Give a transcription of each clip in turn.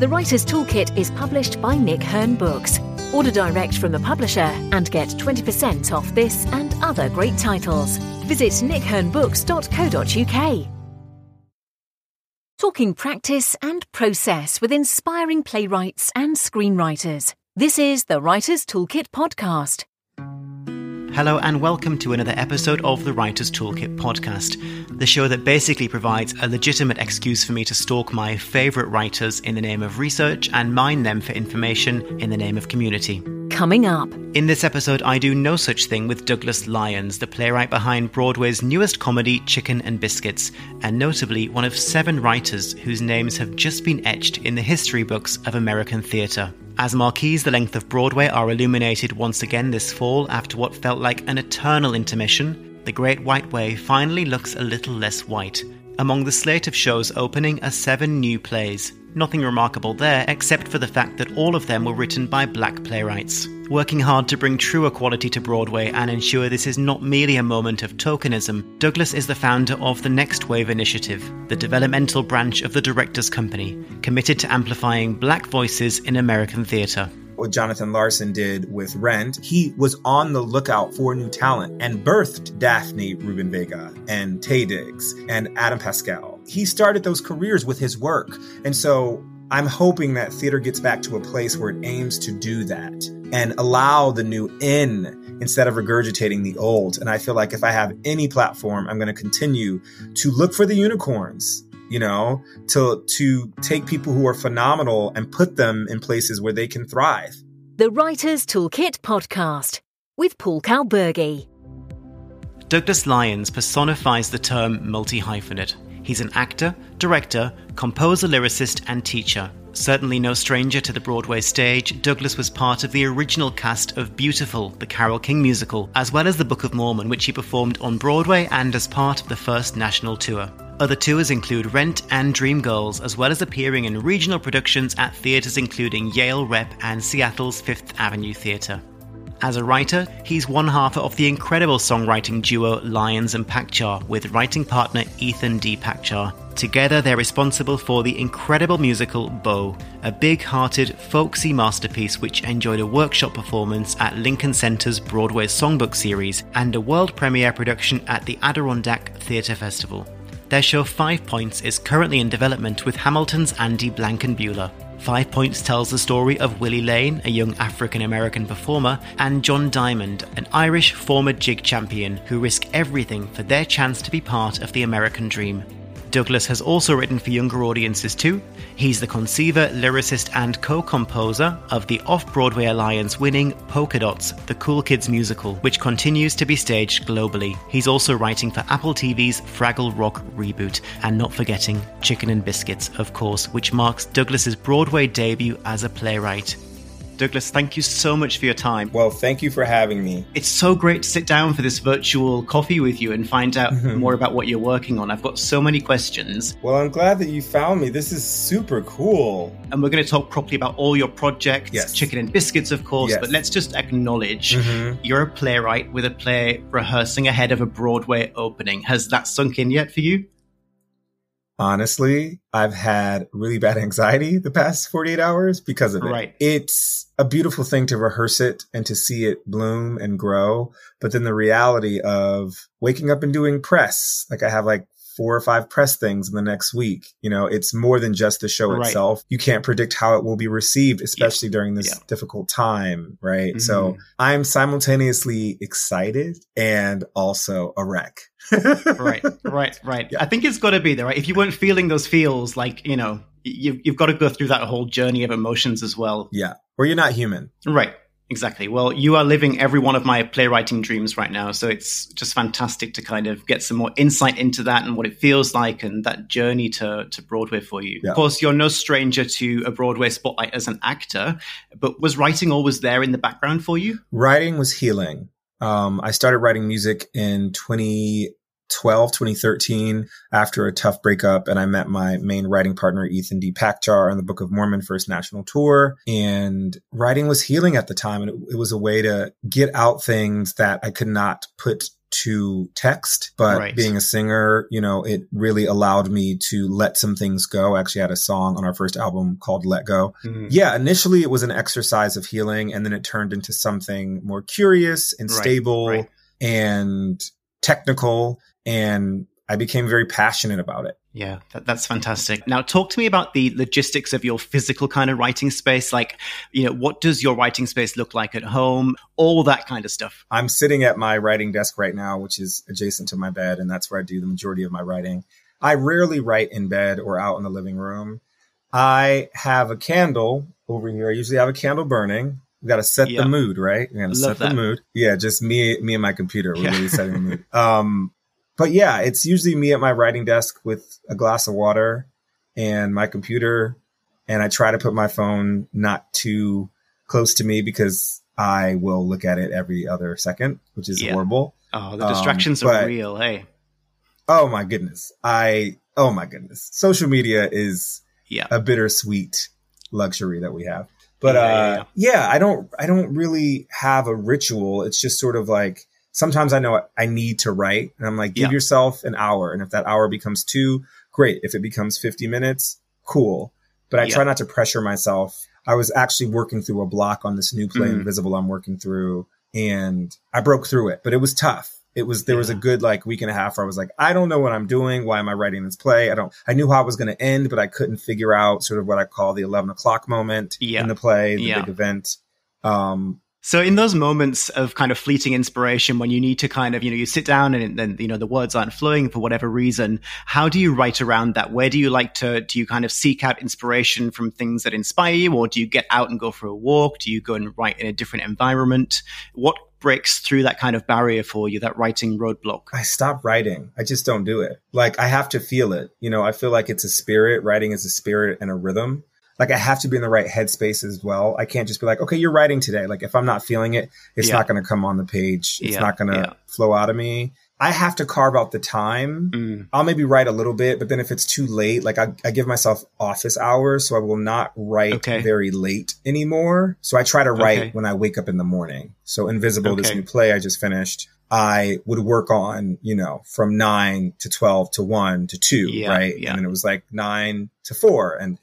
The Writer's Toolkit is published by Nick Hern Books. Order direct from the publisher and get 20% off this and other great titles. Visit nickhernbooks.co.uk. Talking practice and process with inspiring playwrights and screenwriters. This is the Writer's Toolkit podcast. Hello, and welcome to another episode of the Writer's Toolkit podcast, the show that basically provides a legitimate excuse for me to stalk my favourite writers in the name of research and mine them for information in the name of community. Coming up. In this episode, I do no such thing with Douglas Lyons, the playwright behind Broadway's newest comedy, Chicken and Biscuits, and notably one of seven writers whose names have just been etched in the history books of American theatre. As marquees the length of Broadway are illuminated once again this fall after what felt like an eternal intermission, the Great White Way finally looks a little less white. Among the slate of shows opening are seven new plays. Nothing remarkable there except for the fact that all of them were written by black playwrights. Working hard to bring true equality to Broadway and ensure this is not merely a moment of tokenism, Douglas is the founder of the Next Wave Initiative, the developmental branch of the Directors Company, committed to amplifying black voices in American theatre what Jonathan Larson did with Rent, he was on the lookout for new talent and birthed Daphne Rubin Vega and Taye Diggs and Adam Pascal. He started those careers with his work. And so I'm hoping that theater gets back to a place where it aims to do that and allow the new in instead of regurgitating the old. And I feel like if I have any platform, I'm going to continue to look for the unicorns you know, to to take people who are phenomenal and put them in places where they can thrive. The Writer's Toolkit podcast with Paul Kalburgi. Douglas Lyons personifies the term multi hyphenate. He's an actor, director, composer, lyricist, and teacher. Certainly no stranger to the Broadway stage, Douglas was part of the original cast of Beautiful, the Carole King musical, as well as the Book of Mormon, which he performed on Broadway and as part of the first national tour. Other tours include Rent and Dreamgirls, as well as appearing in regional productions at theatres including Yale Rep and Seattle's Fifth Avenue Theatre. As a writer, he's one half of the incredible songwriting duo Lyons and Pakchar with writing partner Ethan D. Pakchar. Together, they're responsible for the incredible musical Beau, a big hearted, folksy masterpiece which enjoyed a workshop performance at Lincoln Center's Broadway Songbook series and a world premiere production at the Adirondack Theatre Festival. Their show Five Points is currently in development with Hamilton's Andy Blankenbuehler. Five Points tells the story of Willie Lane, a young African American performer, and John Diamond, an Irish former jig champion who risk everything for their chance to be part of the American dream. Douglas has also written for younger audiences too. He's the conceiver, lyricist, and co composer of the Off Broadway Alliance winning Polkadots, the Cool Kids musical, which continues to be staged globally. He's also writing for Apple TV's Fraggle Rock reboot, and not forgetting Chicken and Biscuits, of course, which marks Douglas's Broadway debut as a playwright. Douglas, thank you so much for your time. Well, thank you for having me. It's so great to sit down for this virtual coffee with you and find out mm-hmm. more about what you're working on. I've got so many questions. Well, I'm glad that you found me. This is super cool. And we're going to talk properly about all your projects, yes. chicken and biscuits, of course, yes. but let's just acknowledge mm-hmm. you're a playwright with a play rehearsing ahead of a Broadway opening. Has that sunk in yet for you? Honestly, I've had really bad anxiety the past 48 hours because of it. Right. It's a beautiful thing to rehearse it and to see it bloom and grow. But then the reality of waking up and doing press, like I have like four or five press things in the next week. You know, it's more than just the show right. itself. You can't predict how it will be received, especially yeah. during this yeah. difficult time, right? Mm-hmm. So I'm simultaneously excited and also a wreck. right, right, right. Yeah. I think it's got to be there, right? If you weren't feeling those feels, like, you know, you've, you've got to go through that whole journey of emotions as well. Yeah. Or you're not human. Right. Exactly. Well, you are living every one of my playwriting dreams right now. So it's just fantastic to kind of get some more insight into that and what it feels like and that journey to, to Broadway for you. Yeah. Of course, you're no stranger to a Broadway spotlight as an actor, but was writing always there in the background for you? Writing was healing. Um, I started writing music in 20 2012, 2013, after a tough breakup. And I met my main writing partner, Ethan D. Pakchar, on the Book of Mormon First National Tour. And writing was healing at the time. And it, it was a way to get out things that I could not put to text, but right. being a singer, you know, it really allowed me to let some things go. I actually had a song on our first album called Let Go. Mm-hmm. Yeah, initially it was an exercise of healing and then it turned into something more curious and right. stable right. and technical and I became very passionate about it. Yeah, that, that's fantastic. Now, talk to me about the logistics of your physical kind of writing space. Like, you know, what does your writing space look like at home? All that kind of stuff. I'm sitting at my writing desk right now, which is adjacent to my bed, and that's where I do the majority of my writing. I rarely write in bed or out in the living room. I have a candle over here. I usually have a candle burning. We got to set the mood, right? We got to set that. the mood. Yeah, just me, me and my computer. We're yeah. really setting the mood. Um, but yeah, it's usually me at my writing desk with a glass of water and my computer. And I try to put my phone not too close to me because I will look at it every other second, which is yeah. horrible. Oh, the distractions um, but, are real. Hey. Oh my goodness. I, oh my goodness. Social media is yeah. a bittersweet luxury that we have. But, yeah, uh, yeah, yeah, I don't, I don't really have a ritual. It's just sort of like, sometimes I know I need to write and I'm like, give yeah. yourself an hour. And if that hour becomes two, great. If it becomes 50 minutes, cool. But I yeah. try not to pressure myself. I was actually working through a block on this new play, mm. Invisible, I'm working through, and I broke through it, but it was tough. It was, there yeah. was a good like week and a half where I was like, I don't know what I'm doing. Why am I writing this play? I don't, I knew how it was going to end, but I couldn't figure out sort of what I call the 11 o'clock moment in the play, the big event. Um, so in those moments of kind of fleeting inspiration when you need to kind of, you know, you sit down and then, you know, the words aren't flowing for whatever reason, how do you write around that? Where do you like to, do you kind of seek out inspiration from things that inspire you or do you get out and go for a walk? Do you go and write in a different environment? What breaks through that kind of barrier for you, that writing roadblock? I stop writing. I just don't do it. Like I have to feel it. You know, I feel like it's a spirit. Writing is a spirit and a rhythm like I have to be in the right headspace as well. I can't just be like, okay, you're writing today. Like if I'm not feeling it, it's yeah. not going to come on the page. It's yeah. not going to yeah. flow out of me. I have to carve out the time. Mm. I'll maybe write a little bit, but then if it's too late, like I, I give myself office hours, so I will not write okay. very late anymore. So I try to write okay. when I wake up in the morning. So Invisible, okay. this new play I just finished, I would work on, you know, from nine to 12 to one to two, yeah, right? Yeah. And then it was like nine to four. And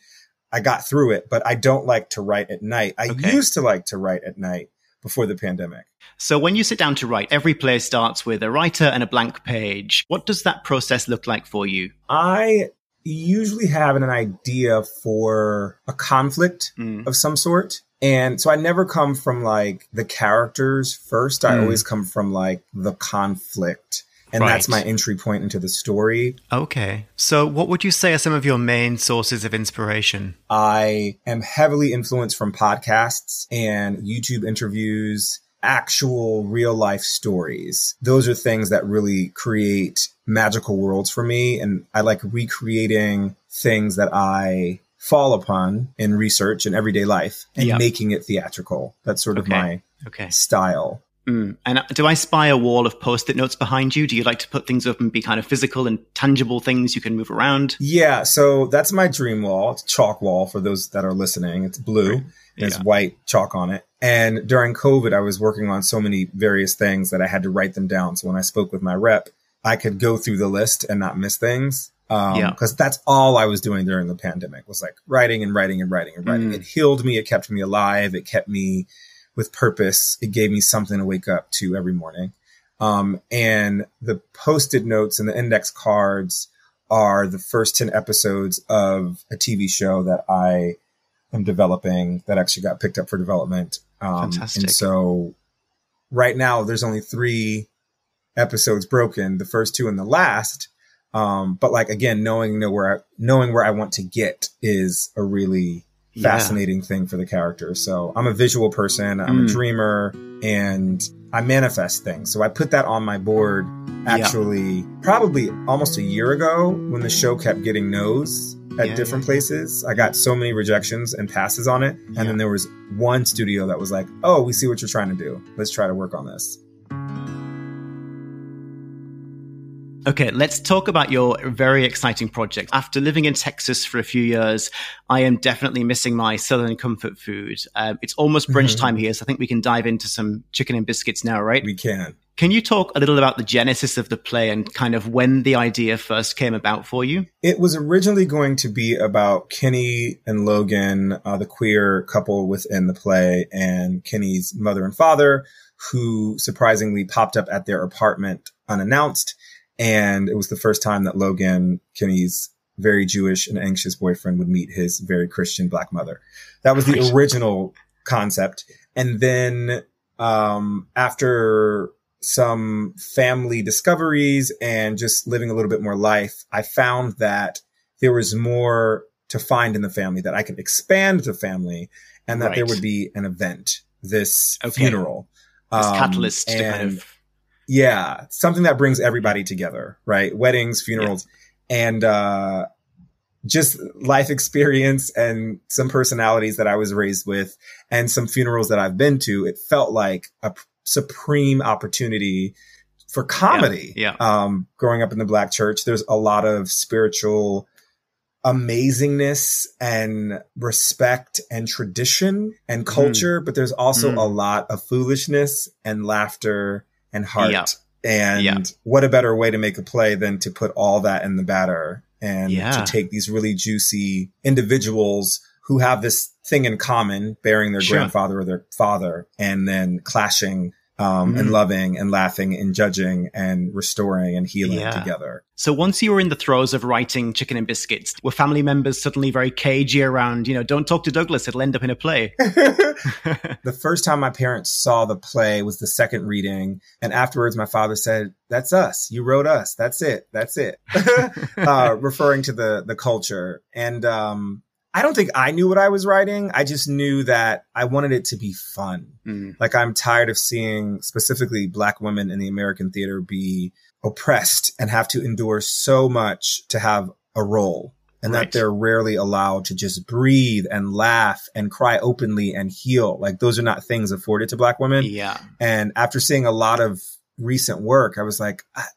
I got through it, but I don't like to write at night. I okay. used to like to write at night before the pandemic. So when you sit down to write, every play starts with a writer and a blank page. What does that process look like for you? I usually have an idea for a conflict mm. of some sort. And so I never come from like the characters first. I mm. always come from like the conflict and right. that's my entry point into the story. Okay. So, what would you say are some of your main sources of inspiration? I am heavily influenced from podcasts and YouTube interviews, actual real life stories. Those are things that really create magical worlds for me. And I like recreating things that I fall upon in research and everyday life and yep. making it theatrical. That's sort of okay. my okay. style. Mm. And do I spy a wall of post-it notes behind you? Do you like to put things up and be kind of physical and tangible things you can move around? Yeah, so that's my dream wall. It's chalk wall for those that are listening. It's blue. Right. There's yeah. white chalk on it. And during COVID, I was working on so many various things that I had to write them down. So when I spoke with my rep, I could go through the list and not miss things. Um, yeah. cause that's all I was doing during the pandemic was like writing and writing and writing and writing. Mm. It healed me. It kept me alive. It kept me with purpose. It gave me something to wake up to every morning. Um, and the posted notes and the index cards are the first 10 episodes of a TV show that I am developing that actually got picked up for development. Um, Fantastic. And so right now there's only three episodes broken, the first two and the last. Um, but like again, knowing know where I, knowing where I want to get is a really fascinating yeah. thing for the character. So I'm a visual person, I'm mm. a dreamer, and I manifest things. So I put that on my board actually yeah. probably almost a year ago when the show kept getting no's at yeah, different places. I got so many rejections and passes on it. And then there was one studio that was like, oh, we see what you're trying to do. Let's try to work on this. Okay, let's talk about your very exciting project. After living in Texas for a few years, I am definitely missing my Southern comfort food. Um, it's almost brunch mm-hmm. time here, so I think we can dive into some chicken and biscuits now, right? We can. Can you talk a little about the genesis of the play and kind of when the idea first came about for you? It was originally going to be about Kenny and Logan, uh, the queer couple within the play, and Kenny's mother and father, who surprisingly popped up at their apartment unannounced and it was the first time that Logan, Kenny's very Jewish and anxious boyfriend, would meet his very Christian black mother. That was the original concept. And then, um, after some family discoveries and just living a little bit more life, I found that there was more to find in the family, that I could expand the family and that right. there would be an event, this okay. funeral. This um, catalyst to kind of yeah, something that brings everybody together, right? Weddings, funerals, yeah. and uh, just life experience and some personalities that I was raised with, and some funerals that I've been to. It felt like a supreme opportunity for comedy. Yeah. yeah. Um, growing up in the black church, there's a lot of spiritual amazingness and respect and tradition and mm. culture, mm. but there's also mm. a lot of foolishness and laughter and heart. Yeah. And yeah. what a better way to make a play than to put all that in the batter and yeah. to take these really juicy individuals who have this thing in common, bearing their sure. grandfather or their father, and then clashing um, mm. and loving and laughing and judging and restoring and healing yeah. together. So once you were in the throes of writing Chicken and Biscuits, were family members suddenly very cagey around, you know, don't talk to Douglas, it'll end up in a play? the first time my parents saw the play was the second reading. And afterwards, my father said, that's us. You wrote us. That's it. That's it. uh, referring to the, the culture. And, um, I don't think I knew what I was writing. I just knew that I wanted it to be fun. Mm. Like I'm tired of seeing specifically black women in the American theater be oppressed and have to endure so much to have a role and right. that they're rarely allowed to just breathe and laugh and cry openly and heal. Like those are not things afforded to black women. Yeah. And after seeing a lot of recent work, I was like, ah,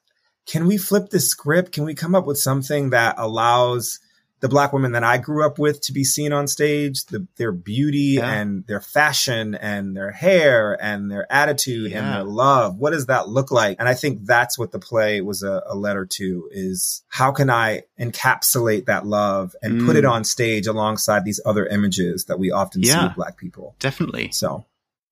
can we flip the script? Can we come up with something that allows the black women that I grew up with to be seen on stage, the, their beauty yeah. and their fashion and their hair and their attitude yeah. and their love. What does that look like? And I think that's what the play was a, a letter to is how can I encapsulate that love and mm. put it mm. on stage alongside these other images that we often yeah. see black people? Definitely. So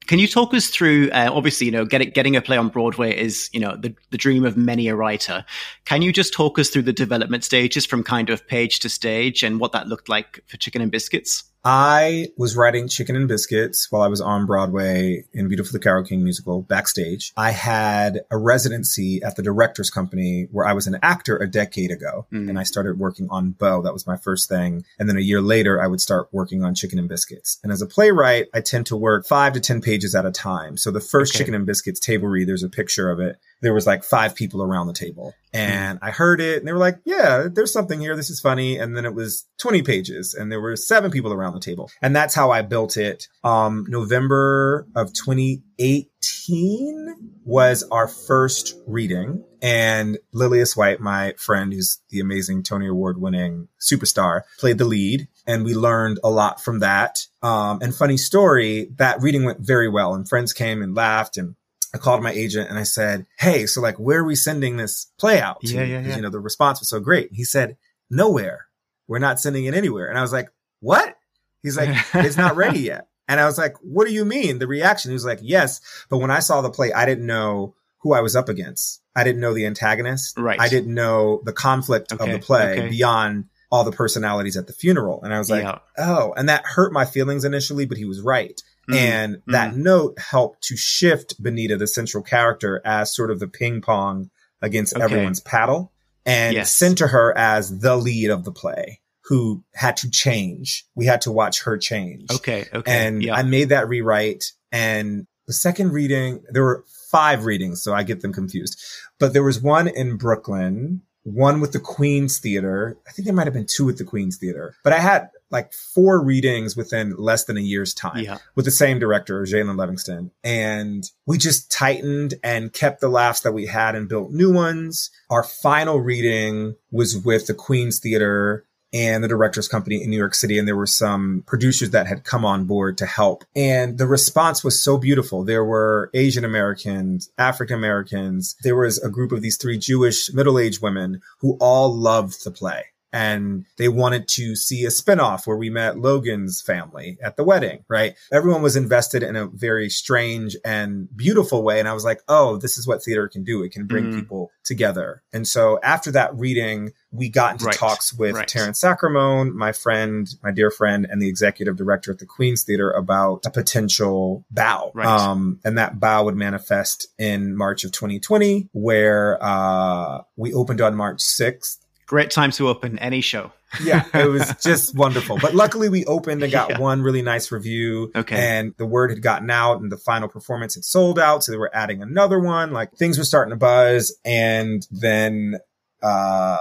can you talk us through? Uh, obviously, you know, get, getting a play on Broadway is, you know, the, the dream of many a writer. Can you just talk us through the development stages from kind of page to stage and what that looked like for Chicken and Biscuits? I was writing Chicken and Biscuits while I was on Broadway in Beautiful the Carole King musical backstage. I had a residency at the director's company where I was an actor a decade ago mm. and I started working on Beau. That was my first thing. And then a year later, I would start working on Chicken and Biscuits. And as a playwright, I tend to work five to 10 pages at a time. So the first okay. Chicken and Biscuits table read, there's a picture of it there was like five people around the table. And I heard it and they were like, yeah, there's something here. This is funny. And then it was 20 pages and there were seven people around the table. And that's how I built it. Um, November of 2018 was our first reading and Lillias White, my friend, who's the amazing Tony Award winning superstar, played the lead. And we learned a lot from that. Um, and funny story, that reading went very well and friends came and laughed and I called my agent and I said, Hey, so like, where are we sending this play out to? Yeah, yeah, yeah. You know, the response was so great. He said, nowhere. We're not sending it anywhere. And I was like, what? He's like, it's not ready yet. And I was like, what do you mean? The reaction, he was like, yes. But when I saw the play, I didn't know who I was up against. I didn't know the antagonist. Right. I didn't know the conflict okay, of the play okay. beyond all the personalities at the funeral. And I was like, yeah. oh, and that hurt my feelings initially, but he was right. Mm-hmm. And mm-hmm. that note helped to shift Baneatta, the central character, as sort of the ping pong against okay. everyone's paddle and yes. center her as the lead of the play who had to change. We had to watch her change. Okay. Okay. And yeah. I made that rewrite. And the second reading, there were five readings, so I get them confused. But there was one in Brooklyn one with the Queen's Theater. I think there might have been two with the Queen's Theater, but I had like four readings within less than a year's time Yeah. with the same director, Zhailon Levingston. And we just tightened and kept the laughs that we had and built new ones. Our final reading was with the Queen's Theater and the director's company in New York City. And there were some producers that had come on board to help. And the response was so beautiful. There were Asian Americans, African Americans. There was a group of these three Jewish middle-aged women who all loved the play. And they wanted to see a spinoff where we met Logan's family at the wedding, right? Everyone was invested in a very strange and beautiful way. And I was like, oh, this is what theater can do. It can bring Mhm. people together. And so after that reading, we got into Right, talks with right. Taryn Sacramone, my friend, my dear friend, and the executive director at the Queen's Theater about a potential bow. Right. Um, and that bow would manifest in March of 2020, where uh, we opened on March 6th. Great time to open any show. Yeah, it was just wonderful. But luckily, we opened and got Yeah. one really nice review. Okay. And the word had gotten out, and the final performance had sold out. So they were adding another one. Like things were starting to buzz. And then uh,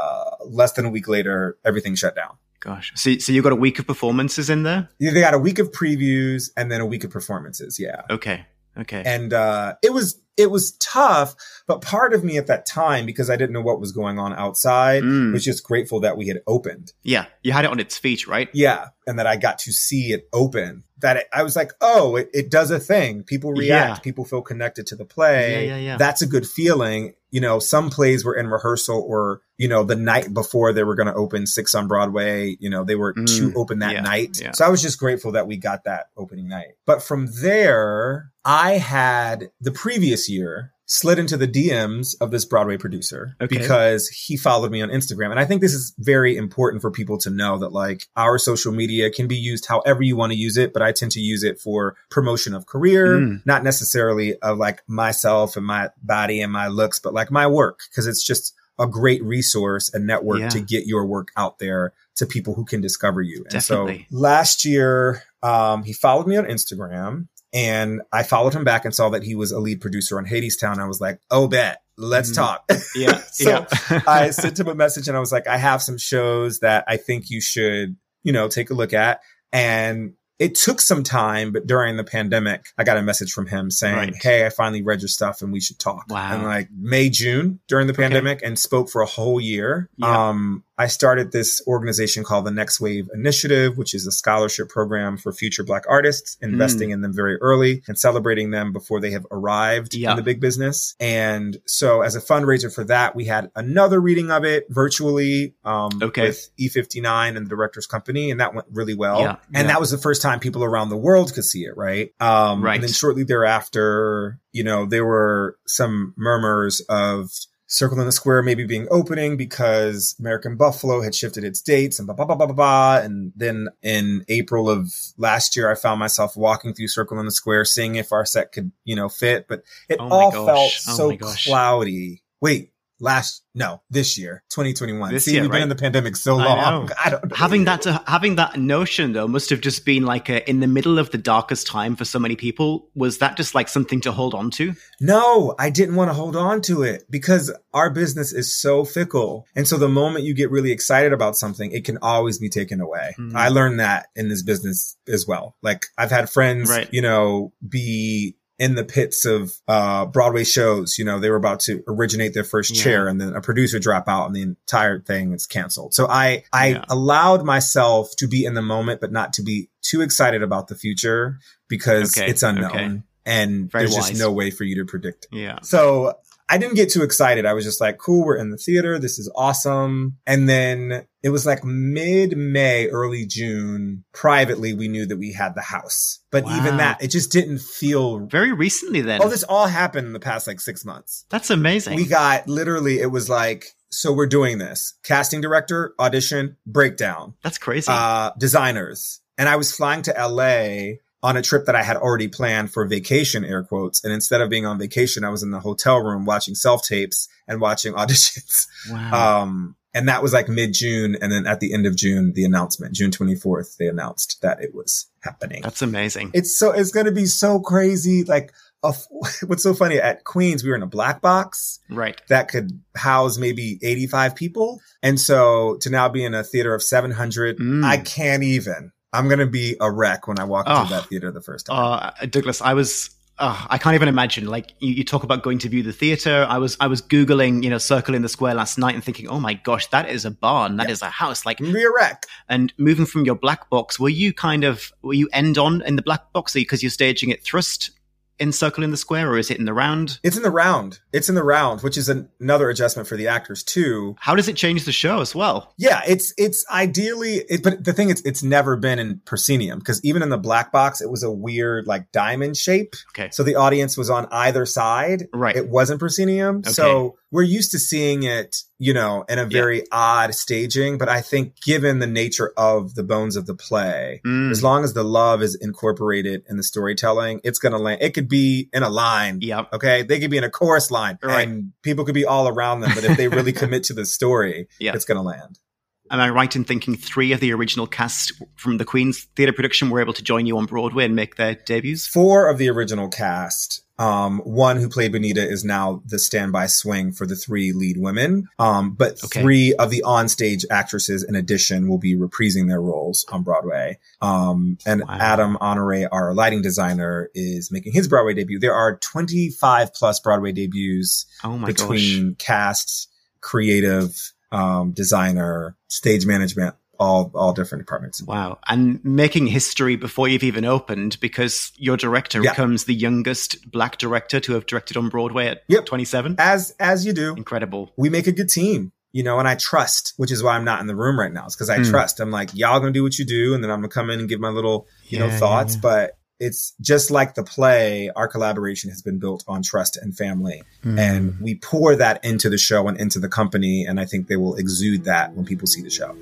less than a week later, everything shut down. Gosh. So, so you got a week of performances in there? Yeah, They got a week of previews and then a week of performances. Yeah. Okay. Okay. And uh, it was it was tough, but part of me at that time, because I didn't know what was going on outside, Mm. was just grateful that we had opened. yeah. You had it on its feet, right? Yeah. And that I got to see it open. That it, I was like, oh, it, it does a thing. People react. Yeah. People feel connected to the play. Yeah, yeah, yeah. That's a good feeling. You know, some plays were in rehearsal or, you know, the night before they were going to open six on Broadway, you know, they were Mm, to open that yeah, night. yeah. So I was just grateful that we got that opening night. But from there, I had the previous year slid into the DMs of this Broadway producer Okay. because he followed me on Instagram. And I think this is very important for people to know that like our social media can be used however you want to use it, but I tend to use it for promotion of career, Mm. not necessarily of like myself and my body and my looks, but like my work because it's just a great resource and network Yeah. to get your work out there to people who can discover you. And so last year, um, he followed me on Instagram and I followed him back and saw that he was a lead producer on Hadestown. I was like, oh, bet. Let's Mhm. talk. Yeah. So yeah. I sent him a message and I was like, I have some shows that I think you should, you know, take a look at. And it took some time, but during the pandemic, I got a message from him saying, Right. Hey, I finally read your stuff and we should talk. Wow. And like May, June during the pandemic and spoke for a whole year. Yeah. Um, I started this organization called the Next Wave Initiative, which is a scholarship program for future Black artists, Hmm. investing in them very early and celebrating them before they have arrived Yeah. in the big business. And so, as a fundraiser for that, we had another reading of it virtually um, Okay. with E59 and the director's company, and that went really well. Yeah. And Yeah. that was the first time people around the world could see it, right? Um, Right. And then shortly thereafter, you know, there were some murmurs of Circle in the Square maybe being opening because American Buffalo had shifted its dates and blah, blah, blah, blah, blah, blah. And then in April of last year, I found myself walking through Circle in the Square, seeing if our set could, you know, fit, but it Oh all gosh. felt Oh so cloudy. Wait, last, no, this year, 2021. This See, year, we've been in the pandemic so I long. know. I don't know. having that to having that notion though must have just been like a, in the middle of the darkest time for so many people was that just like something to hold on to No, I didn't want to hold on to it because our business is so fickle. And so the moment you get really excited about something, it can always be taken away. Mhm. I learned that in this business as well. Like I've had friends, Right. you know, be in the pits of uh, Broadway shows. You know, they were about to originate their first Yeah. chair and then a producer drop out and the entire thing is canceled. So I, I Yeah. allowed myself to be in the moment, but not to be too excited about the future because Okay, it's unknown. okay. And Very there's just no way for you to predict yeah so I didn't get too excited. I was just like, cool, we're in the theater. This is awesome. And then it was like mid May, early June. Privately, we knew that we had the house. But Wow. even that, it just didn't feel. very recently then Oh, this all happened in the past like six months. that's amazing We got literally, it was like, so we're doing this. Casting director, audition, breakdown, that's crazy uh, designers. And I was flying to LA on a trip that I had already planned for vacation, air quotes. And instead of being on vacation, I was in the hotel room watching self tapes and watching auditions. wow Um, and that was like mid June. And then at the end of June, the announcement, June 24th, they announced that it was happening. that's amazing It's so, it's going to be so crazy. Like a, what's so funny at Queens, we were in a black box Right. that could house maybe 85 people. And so to now be in a theater of 700, Mm. I can't even. I'm going to be a wreck when I walk Oh. into that theater the first time. Uh, Douglas, I was. Uh, I can't even imagine. Like you, you talk about going to view the theater. I was I was googling, you know, Circle in the Square last night and thinking, oh my gosh, that is a barn, that is a house. Like, I'm going to be a wreck. and moving from your black box, were you kind of were you end on in the black box because you're staging it thrust in Circle in the Square, or is it in the round? It's in the round. It's in the round, which is an, another adjustment for the actors too. How does it change the show as well? Yeah, it's it's ideally, it, but the thing is, it's never been in proscenium because even in the black box, it was a weird like diamond shape. Okay. So the audience was on either side. Right. It wasn't proscenium. Okay. So we're used to seeing it, you know, in a very odd staging. But I think given the nature of the bones of the play, Mm. as long as the love is incorporated in the storytelling, it's going to land. It could be in a line. Yep. Okay. They could be in a chorus line Right. and people could be all around them. But if they really commit to the story, Yeah. it's going to land. Am I right in thinking three of the original cast from the Queen's theatre production were able to join you on Broadway and make their debuts? Four of the original cast. Um, one who played Baneatta is now the standby swing for the three lead women. Um, but Okay. three of the onstage actresses in addition will be reprising their roles on Broadway. Um, and Wow. Adam Honore, our lighting designer, is making his Broadway debut. There are 25 plus Broadway debuts Oh my gosh. between cast, creative, um, designer, stage management, all, all different departments. Wow. And making history before you've even opened because your director Yeah. becomes the youngest black director to have directed on Broadway at Yep. 27. As, as you do. Incredible. we make a good team, you know, and I trust, which is why I'm not in the room right now. It's because I Mm. trust. I'm like, y'all gonna do what you do, and then I'm gonna come in and give my little, you know, Yeah, thoughts. yeah. But it's just like the play, our collaboration has been built on trust and family. Hmm. And we pour that into the show and into the company. And I think they will exude that when people see the show.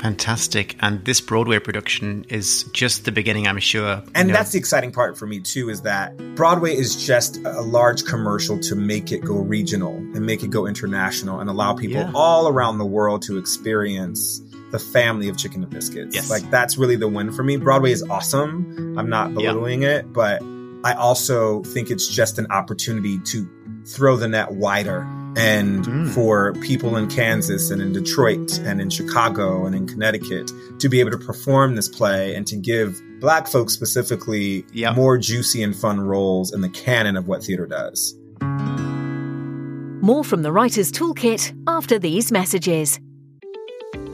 Fantastic. And this Broadway production is just the beginning, I'm sure. And You know, that's the exciting part for me too, is that Broadway is just a large commercial to make it go regional and make it go international and allow people Yeah. all around the world to experience the family of chicken and biscuits. Yes. Like that's really the win for me. Broadway is awesome. I'm not Yeah. belittling it, but I also think it's just an opportunity to throw the net wider and Mm. for people in Kansas and in Detroit and in Chicago and in Connecticut to be able to perform this play and to give black folks specifically Yeah. more juicy and fun roles in the canon of what theater does. More from the Writer's Toolkit after these messages.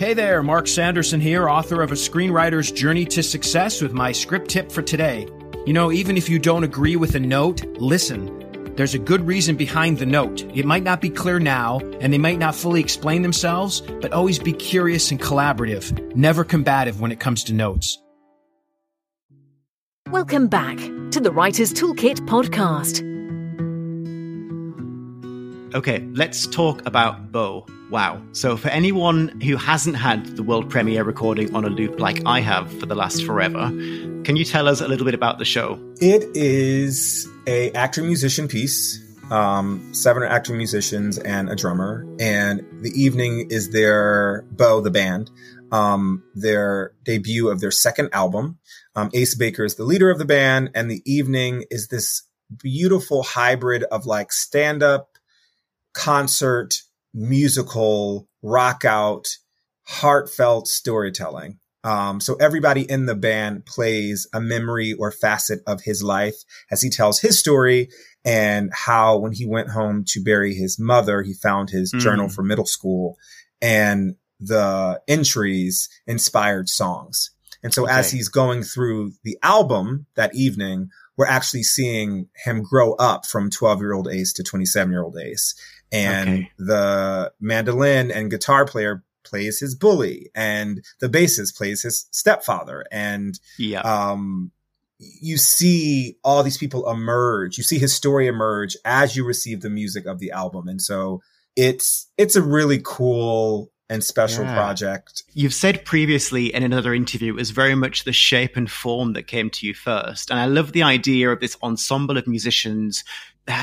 Hey there, Mark Sanderson here, author of A Screenwriter's Journey to Success with my script tip for today. You know, even if you don't agree with a note, listen. There's a good reason behind the note. It might not be clear now, and they might not fully explain themselves, but always be curious and collaborative, never combative when it comes to notes. Welcome back to the Writer's Toolkit podcast. Okay, let's talk about Beau. Wow. So, for anyone who hasn't had the world premiere recording on a loop like I have for the last forever, can you tell us a little bit about the show? It is a actor musician piece. Um, seven actor musicians and a drummer. And the evening is their Beau the band, um, their debut of their second album. Um, Ace Baker is the leader of the band, and the evening is this beautiful hybrid of like stand up, concert, musical, rock out, heartfelt storytelling. Um, so everybody in the band plays a memory or facet of his life as he tells his story and how when he went home to bury his mother, he found his Mm. journal from middle school and the entries inspired songs. And so as he's going through the album that evening, we're actually seeing him grow up from 12 year old Ace to 27 year old Ace. And Okay. the mandolin and guitar player plays his bully and the bassist plays his stepfather. And, Yeah. um, you see all these people emerge. You see his story emerge as you receive the music of the album. And so it's, it's a really cool and special Yeah. project. You've said previously in another interview it was very much the shape and form that came to you first. And I love the idea of this ensemble of musicians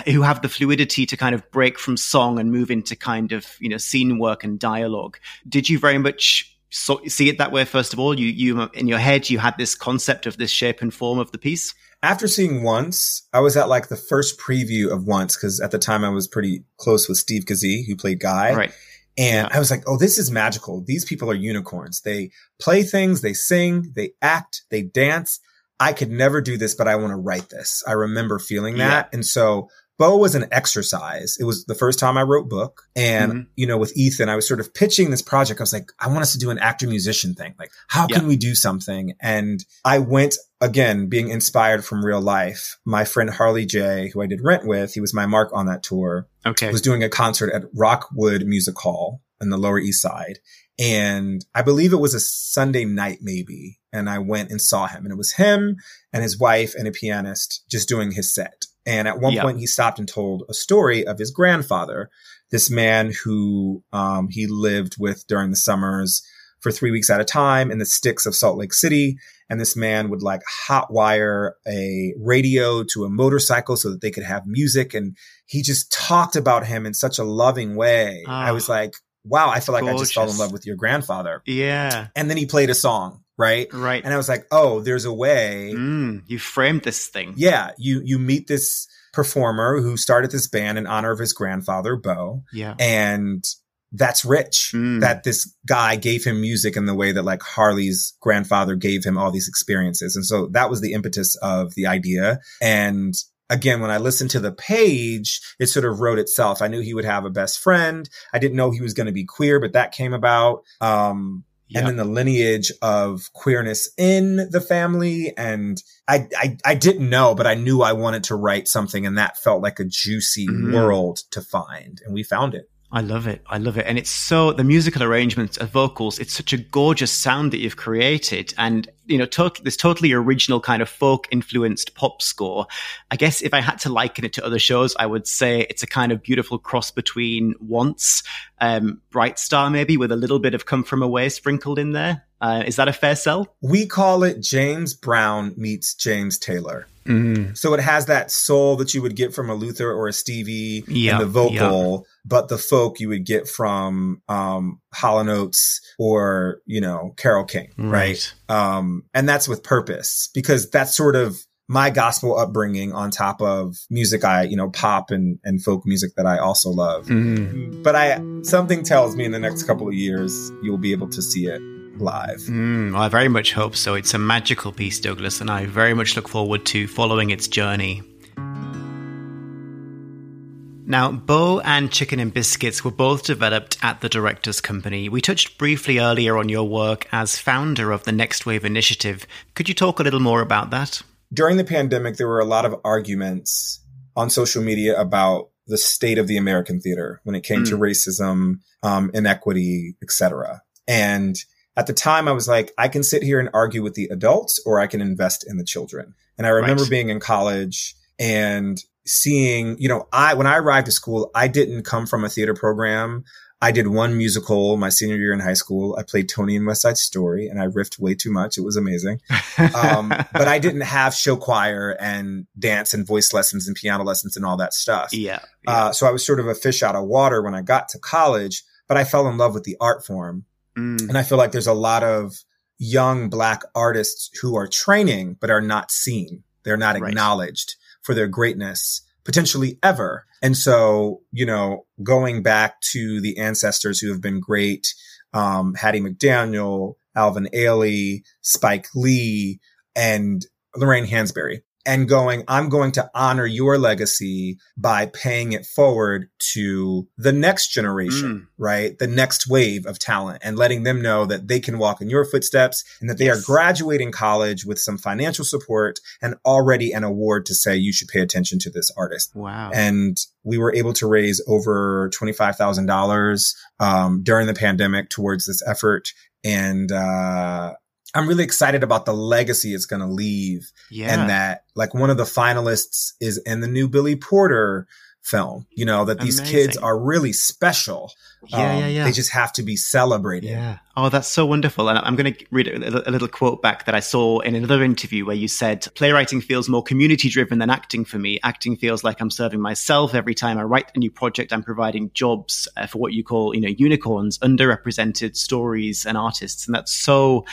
who have the fluidity to kind of break from song and move into kind of, you know, scene work and dialogue. Did you very much so, see it that way first of all? You you in your head you had this concept of this shape and form of the piece. After seeing Once, I was at like the first preview of Once because at the time I was pretty close with Steve Kazee, who played Guy. Right. And I was like, oh, this is magical. These people are unicorns. They play things, they sing, they act, they dance. I could never do this, but I want to write this. I remember feeling that. Yeah. And so Beau was an exercise. It was the first time I wrote book. And, mm-hmm. you know, with Ethan, I was sort of pitching this project. I was like, I want us to do an actor musician thing. Like, how can we do something? And I went again, being inspired from real life. My friend Harley Jay, who I did rent with, he was my mark on that tour. Okay. Was doing a concert at Rockwood Music Hall in the Lower East Side. And I believe it was a Sunday night, maybe. And I went and saw him and it was him and his wife and a pianist just doing his set. And at one yep. point, he stopped and told a story of his grandfather, this man who um, he lived with during the summers for three weeks at a time in the sticks of Salt Lake City. And this man would like hotwire a radio to a motorcycle so that they could have music. And he just talked about him in such a loving way. Oh, I was like, wow, I feel like gorgeous. I just fell in love with your grandfather. Yeah. And then he played a song right? Right. And I was like, oh, there's a way. Mm, you framed this thing. Yeah. You you meet this performer who started this band in honor of his grandfather, Beau. Yeah. And that's rich mm. that this guy gave him music in the way that like Harley's grandfather gave him all these experiences. And so that was the impetus of the idea. And again, when I listened to the page, it sort of wrote itself. I knew he would have a best friend. I didn't know he was going to be queer, but that came about. Um, and then the lineage of queerness in the family. And I, I, I, didn't know, but I knew I wanted to write something and that felt like a juicy mm-hmm. world to find. And we found it. I love it. I love it. And it's so, the musical arrangements of vocals, it's such a gorgeous sound that you've created. And, you know, this totally original kind of folk influenced pop score. I guess if I had to liken it to other shows, I would say it's a kind of beautiful cross between Once, um, Bright Star maybe with a little bit of Come From Away sprinkled in there. Uh, is that a fair sell? We call it James Brown meets James Taylor. Mm. So it has that soul that you would get from a Luther or a Stevie yep, in the vocal, yep. but the folk you would get from um, Hall and Oates or you know Carole King, right? right? Um, and that's with purpose because that's sort of my gospel upbringing on top of music I, you know, pop and, and folk music that I also love. Mm. But I, something tells me in the next couple of years, you'll be able to see it live. Mm, well, I very much hope so. It's a magical piece, Douglas, and I very much look forward to following its journey. Now, Beau and Chicken and Biscuits were both developed at the Directors Company. We touched briefly earlier on your work as founder of the Next Wave Initiative. Could you talk a little more about that? During the pandemic, there were a lot of arguments on social media about the state of the American theater when it came mm. to racism, um, inequity, etc. And at the time I was like, I can sit here and argue with the adults or I can invest in the children. And I remember right. being in college and seeing, you know, I, when I arrived to school, I didn't come from a theater program. I did one musical my senior year in high school. I played Tony in West Side Story and I riffed way too much. It was amazing. Um, but I didn't have show choir and dance and voice lessons and piano lessons and all that stuff. Yeah. yeah. Uh, so I was sort of a fish out of water when I got to college, but I fell in love with the art form. Mm. And I feel like there's a lot of young black artists who are training, but are not seen. They're not right. acknowledged for their greatness potentially ever. And so, you know, going back to the ancestors who have been great, um, Hattie McDaniel, Alvin Ailey, Spike Lee, and Lorraine Hansberry and going, I'm going to honor your legacy by paying it forward to the next generation, mm. right? The next wave of talent and letting them know that they can walk in your footsteps and that they yes. are graduating college with some financial support and already an award to say you should pay attention to this artist. Wow. And we were able to raise over $25,000 um, during the pandemic towards this effort. And, uh, I'm really excited about the legacy it's going to leave. Yeah. And that like one of the finalists is in the new Billy Porter film. You know, that these Amazing. kids are really special. Yeah, Um, yeah, yeah. They just have to be celebrated. Yeah. Oh, that's so wonderful. And I'm going to read a little, a little quote back that I saw in another interview where you said, playwriting feels more community driven than acting for me. Acting feels like I'm serving myself every time I write a new project. I'm providing jobs uh, for what you call, you know, unicorns, underrepresented stories and artists. And that's so,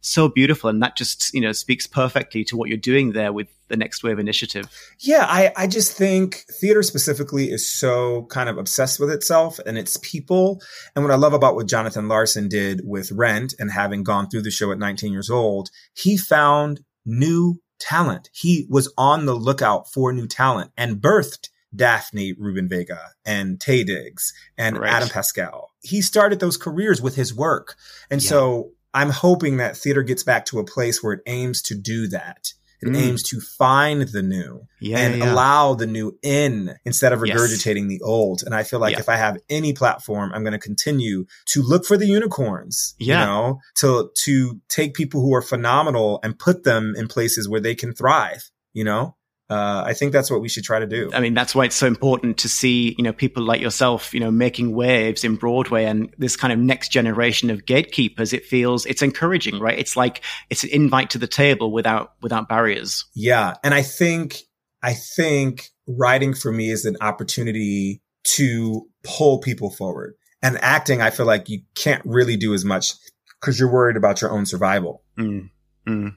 so beautiful. And that just, you know, speaks perfectly to what you're doing there with the Next Wave initiative. Yeah, I, I just think theater specifically is so kind of obsessed with itself and its people. And what I love about what Jonathan Larson did with Rent and having gone through the show at 19 years old, he found new talent. He was on the lookout for new talent and birthed Daphne Rubin Vega and Taye Diggs and Right. Adam Pascal. He started those careers with his work. And Yeah. so I'm hoping that theater gets back to a place where it aims to do that. It Mm. aims to find the new Yeah. and yeah. allow the new in instead of Yes. regurgitating the old. And I feel like Yeah. if I have any platform, I'm going to continue to look for the unicorns, Yeah. you know, to, to take people who are phenomenal and put them in places where they can thrive, you know? Uh, I think that's what we should try to do. I mean, that's why it's so important to see, you know, people like yourself, you know, making waves in Broadway and this kind of next generation of gatekeepers. It feels it's encouraging, right? It's like it's an invite to the table without without barriers. Yeah. And I think, I think writing for me is an opportunity to pull people forward. And acting, I feel like you can't really do as much because you're worried about your own survival. Mm, mm,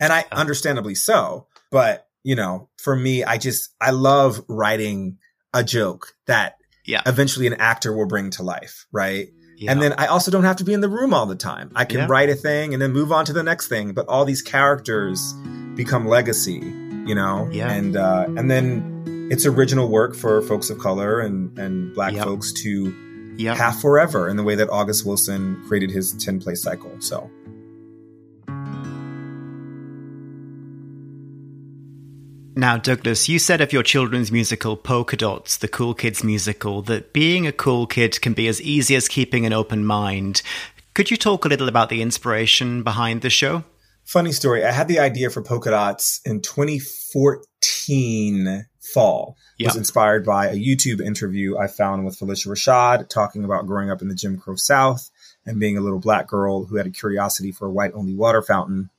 And I understandably so, but you know, for me, I just, I love writing a joke that yeah, eventually an actor will bring to life. Right. yeah. And then I also don't have to be in the room all the time. I can Yeah. write a thing and then move on to the next thing. But all these characters become legacy, you know? Yeah. And, uh, and then it's original work for folks of color and, and black Yep. folks to yeah. have forever in the way that August Wilson created his 10 play cycle. So. Now, Douglas, you said of your children's musical Polkadots, the Cool Kids musical, that being a cool kid can be as easy as keeping an open mind. Could you talk a little about the inspiration behind the show? Funny story. I had the idea for Polkadots in 2014 fall. It was inspired by a YouTube interview I found with Phylicia Rashad talking about growing up in the Jim Crow South and being a little black girl who had a curiosity for a white only water fountain.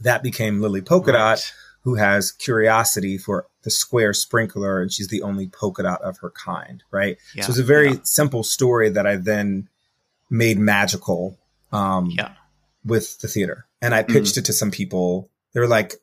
That became Lily Polka Dot, Right. Who has curiosity for the square sprinkler, and she's the only polka dot of her kind, right? Yeah, So it's a very yeah. simple story that I then made magical. Um, Yeah. with the theater and I pitched Mm. it to some people. They were like,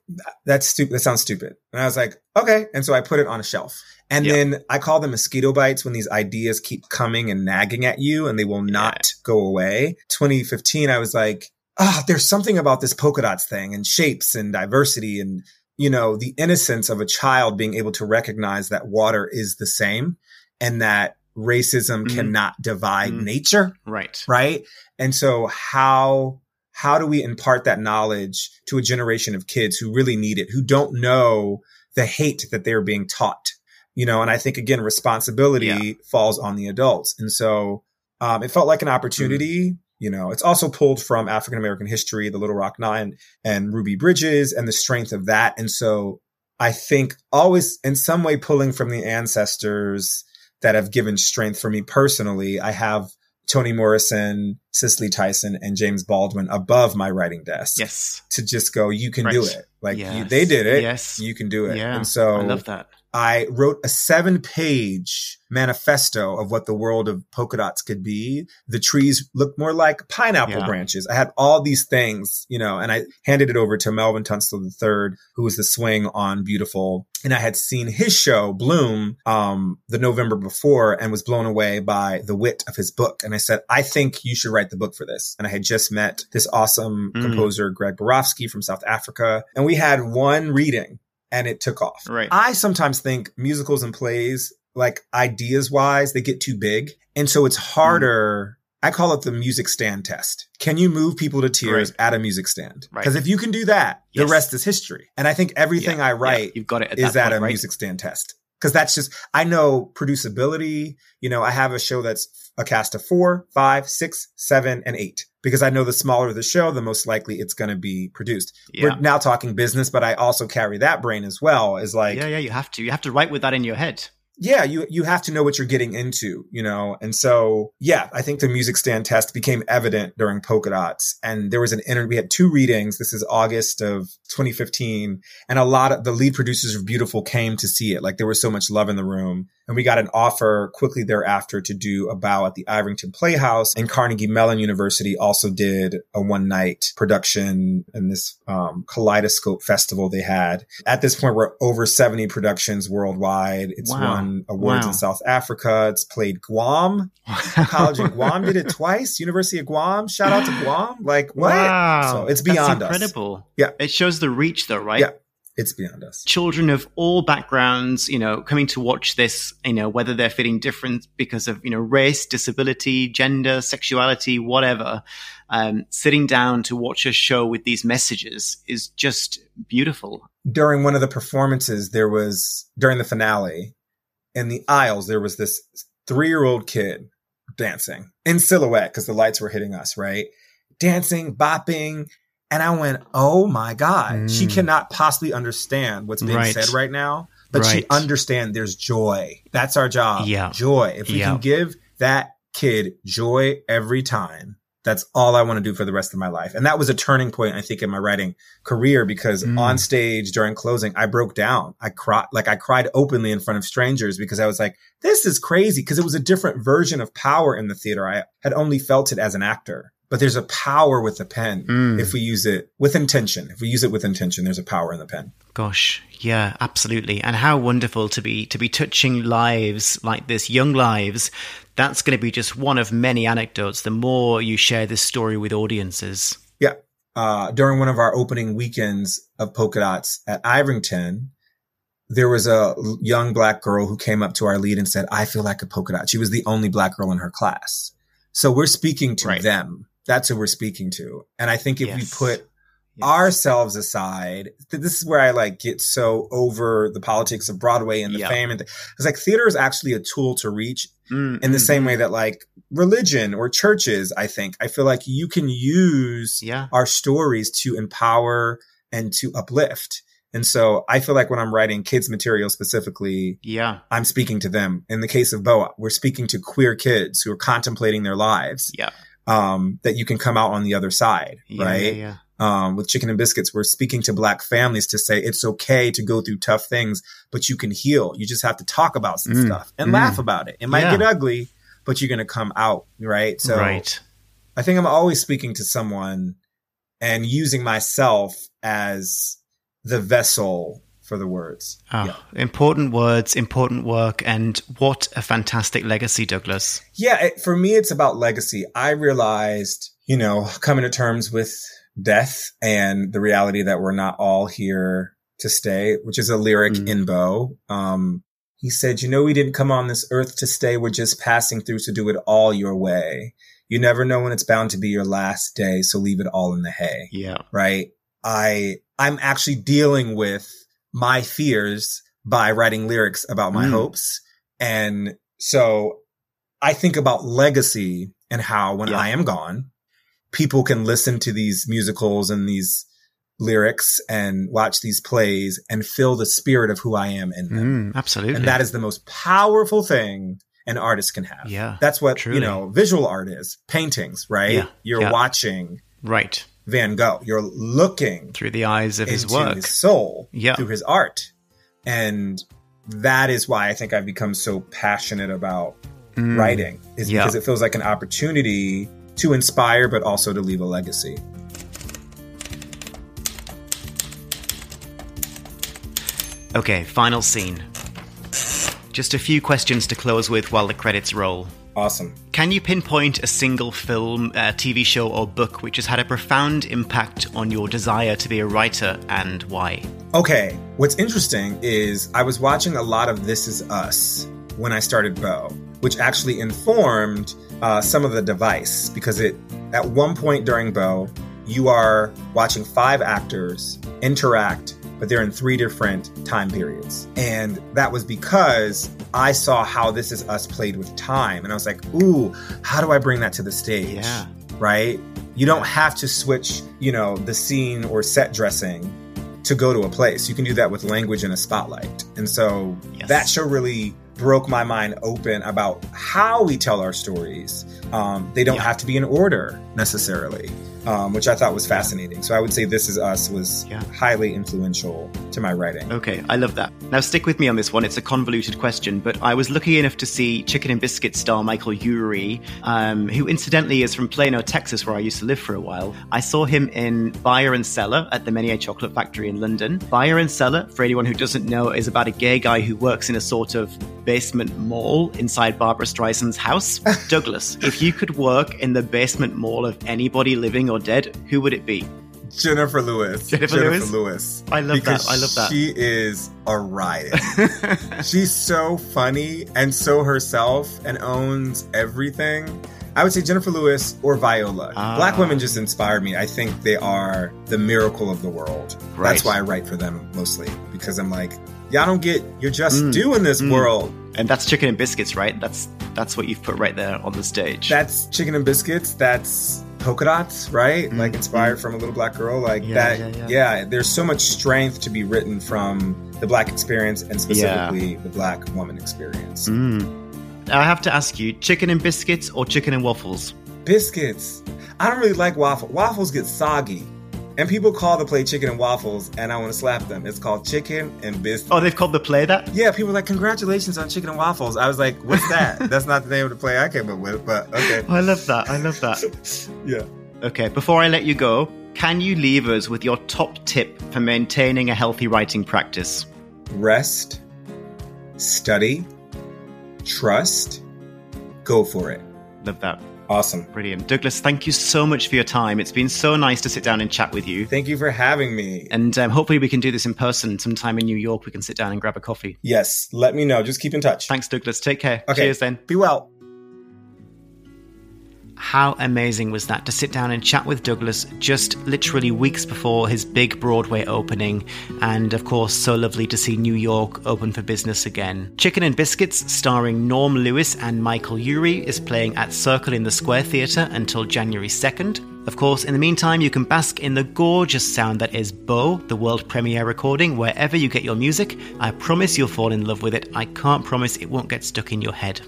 that's stupid. That sounds stupid. And I was like, okay. And so I put it on a shelf and Yeah. then I call them mosquito bites when these ideas keep coming and nagging at you and they will not go away. 2015, I was like, ah, there's something about this polka dots thing and shapes and diversity and, you know, the innocence of a child being able to recognize that water is the same and that racism Mhm. cannot divide Mhm. nature Right. right and so how how do we impart that knowledge to a generation of kids who really need it who don't know the hate that they're being taught you know and i think again responsibility Yeah. falls on the adults and so um, it felt like an opportunity you know it's also pulled from african american history the little rock nine and ruby bridges and the strength of that and so i think always in some way pulling from the ancestors that have given strength for me personally i have Toni Morrison, Cicely Tyson, and James Baldwin above my writing desk Yes. to just go, you can do it. Like you, they did it. Yes. You can do it. Yeah. And so I love that. I wrote a seven page manifesto of what the world of Polkadots could be. The trees looked more like pineapple Yeah. branches. I had all these things, you know, and I handed it over to Melvin Tunstall III, who was the swing on Beautiful. And I had seen his show Bloom, um, the November before and was blown away by the wit of his book. And I said, I think you should write the book for this. And I had just met this awesome Mm. composer, Greg Borowsky from South Africa. And we had one reading and it took off. Right. I sometimes think musicals and plays, like ideas wise, they get too big. And so it's harder. I call it the music stand test. Can you move people to tears Right. at a music stand? Right. Because if you can do that, the rest is history. And I think everything Yeah, I yeah, write you've got it at is that at a right? music stand test. Because that's just, I know producibility. You know, I have a show that's a cast of four, five, six, seven, and eight. Because I know the smaller the show, the most likely it's going to be produced. Yeah. We're now talking business, but I also carry that brain as well. Is like, yeah, yeah, you have to. You have to write with that in your head. Yeah, you you have to know what you're getting into, you know. And so, yeah, I think the music stand test became evident during Polkadots, and there was an inter. We had two readings. This is August of 2015, and a lot of the lead producers of Beautiful came to see it. Like there was so much love in the room, and we got an offer quickly thereafter to do a bow at the Ivoryton Playhouse, and Carnegie Mellon University also did a one night production in this um, Kaleidoscope festival they had. At this point, we're over 70 productions worldwide. It's Wow. Won awards Wow. in South Africa. It's played Guam. College in Guam did it twice. University of Guam. Shout out to Guam. Like what? Wow. So it's That's beyond us. incredible. Yeah. It shows the reach though, right? Yeah. It's beyond us. children of all backgrounds, you know, coming to watch this, you know, whether they're feeling different because of, you know, race, disability, gender, sexuality, whatever, um, sitting down to watch a show with these messages is just beautiful. During one of the performances, there was during the finale in the aisles, there was this three year old kid dancing in silhouette because the lights were hitting us, right? Dancing, bopping. And I went, Oh my God, she Mm. cannot possibly understand what's being Right. said right now, but she Right. understand there's joy. That's our job. Yeah. Joy. If we Yeah. can give that kid joy every time, that's all I want to do for the rest of my life. And that was a turning point, I think, in my writing career because Mm. on stage during closing, I broke down. I cried, like I cried openly in front of strangers because I was like, this is crazy. Cause it was a different version of power in the theater. I had only felt it as an actor, but there's a power with the pen. Mm. If we use it with intention, if we use it with intention, there's a power in the pen. Gosh, yeah, absolutely. And how wonderful to be to be touching lives like this, young lives. That's going to be just one of many anecdotes. The more you share this story with audiences. Yeah. Uh, during one of our opening weekends of Polkadots at Ivoryton, there was a young black girl who came up to our lead and said, I feel like a polka dot. She was the only black girl in her class. So we're speaking to Right. them. That's who we're speaking to. And I think if we put Yes. ourselves aside, th- this is where I like get so over the politics of Broadway and the Yeah. fame and th- it's like theater is actually a tool to reach Mm, in the mm, same mm. way that like religion or churches, I think, I feel like you can use Yeah. our stories to empower and to uplift. And so I feel like when I'm writing kids material specifically, Yeah. I'm speaking to them. In the case of Beau, we're speaking to queer kids who are contemplating their lives. Yeah. Um, that you can come out on the other side, Yeah, right? Yeah, Um, with chicken and biscuits, we're speaking to black families to say it's okay to go through tough things, but you can heal. You just have to talk about some Mm, stuff and mm. laugh about it. It might Yeah. get ugly, but you're going to come out, right? So right. I think I'm always speaking to someone and using myself as the vessel for the words. Oh, Yeah. Important words, important work, and what a fantastic legacy, Douglas. Yeah, it, for me, it's about legacy. I realized, you know, coming to terms with death and the reality that we're not all here to stay, which is a lyric Mm. in Beau. Um, he said, you know, we didn't come on this earth to stay. We're just passing through. So do it all your way. You never know when it's bound to be your last day. So leave it all in the hay. Yeah. right? I, I'm actually dealing with my fears by writing lyrics about my Mm. hopes. And so I think about legacy and how when Yeah. I am gone, people can listen to these musicals and these lyrics and watch these plays and feel the spirit of who I am in them. Mm, absolutely. And that is the most powerful thing an artist can have. Yeah, That's what, truly. you know, visual art is paintings, right? Yeah, You're yeah. watching right. Van Gogh. You're looking Through the eyes of his work. his soul Yeah. through his art. And that is why I think I've become so passionate about Mm, writing is Yeah. because it feels like an opportunity to inspire but also to leave a legacy. Okay, final scene. Just a few questions to close with while the credits roll. Awesome. Can you pinpoint a single film, uh, TV show, or book which has had a profound impact on your desire to be a writer and why? Okay, what's interesting is I was watching a lot of This Is Us when I started Beau, which actually informed uh, some of the device because it at one point during Beau, you are watching five actors interact, but they're in three different time periods. And that was because I saw how This Is Us played with time. And I was like, ooh, how do I bring that to the stage? Yeah. Right? You don't have to switch, you know, the scene or set dressing to go to a place. You can do that with language and a spotlight. And so Yes. that show really broke my mind open about how we tell our stories. Um, they don't Yeah. have to be in order necessarily, um, which I thought was fascinating. So I would say This Is Us was Yeah. highly influential to my writing. Okay, I love that. Now stick with me on this one. It's a convoluted question, but I was lucky enough to see Chicken and Biscuit star Michael Urie, um, who incidentally is from Plano, Texas, where I used to live for a while. I saw him in Buyer and Cellar at the Menier Chocolate Factory in London. Buyer and Cellar, for anyone who doesn't know, is about a gay guy who works in a sort of basement mall inside Barbra Streisand's house. Douglas, if you could work in the basement mall of anybody living or dead, who would it be? Jennifer Lewis. Jennifer Lewis? Lewis. I love that. I love that. She is a riot. She's so funny and so herself and owns everything. I would say Jennifer Lewis or Viola. Ah. Black women just inspire me. I think they are the miracle of the world. Right. That's why I write for them mostly because I'm like, y'all don't get, you're just Mm. doing this Mm. world. And that's chicken and biscuits, right? That's that's what you've put right there on the stage. That's chicken and biscuits. That's Polkadots, right? Mm, Like inspired from a little black girl. Like Yeah, that. yeah, Yeah, yeah. There's so much strength to be written from the black experience and specifically the black woman experience. Mm. I have to ask you, chicken and biscuits or chicken and waffles? Biscuits. I don't really like waffle. Waffles get soggy. And people call the play chicken and waffles, and I want to slap them. It's called chicken and biscuits. Oh, they've called the play that? Yeah, people are like, congratulations on chicken and waffles. I was like, what's that? That's not the name of the play I came up with, but okay. I love that. I love that. Yeah. Okay, before I let you go, can you leave us with your top tip for maintaining a healthy writing practice? Rest, study, trust, go for it. Love that. Awesome. Brilliant. Douglas, thank you so much for your time. It's been so nice to sit down and chat with you. Thank you for having me. And um, hopefully we can do this in person sometime in New York. We can sit down and grab a coffee. Yes, let me know. Just keep in touch. Thanks, Douglas. Take care. Okay. Cheers then. Be well. How amazing was that to sit down and chat with Douglas just literally weeks before his big Broadway opening? And of course, so lovely to see New York open for business again. Chicken and Biscuits, starring Norm Lewis and Michael Urie, is playing at Circle in the Square Theatre until January 2nd. Of course, in the meantime, you can bask in the gorgeous sound that is Beau, the world premiere recording, wherever you get your music. I promise you'll fall in love with it. I can't promise it won't get stuck in your head.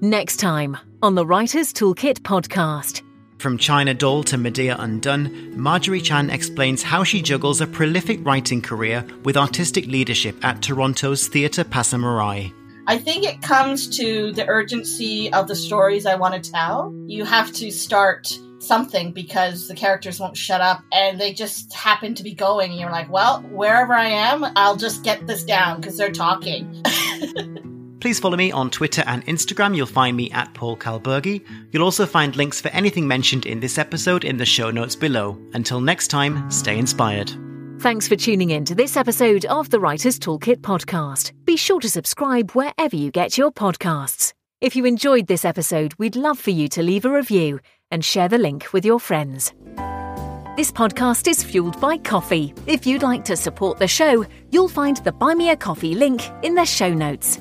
Next time on the Writer's Toolkit podcast. From China Doll to Medea Undone, Marjorie Chan explains how she juggles a prolific writing career with artistic leadership at Toronto's Theatre Passe Muraille. I think it comes to the urgency of the stories I want to tell. You have to start something because the characters won't shut up and they just happen to be going. And you're like, well, wherever I am, I'll just get this down because they're talking. Please follow me on Twitter and Instagram. You'll find me at Paul Kalburgi. You'll also find links for anything mentioned in this episode in the show notes below. Until next time, stay inspired. Thanks for tuning in to this episode of the Writer's Toolkit podcast. Be sure to subscribe wherever you get your podcasts. If you enjoyed this episode, we'd love for you to leave a review and share the link with your friends. This podcast is fueled by coffee. If you'd like to support the show, you'll find the Buy Me a Coffee link in the show notes.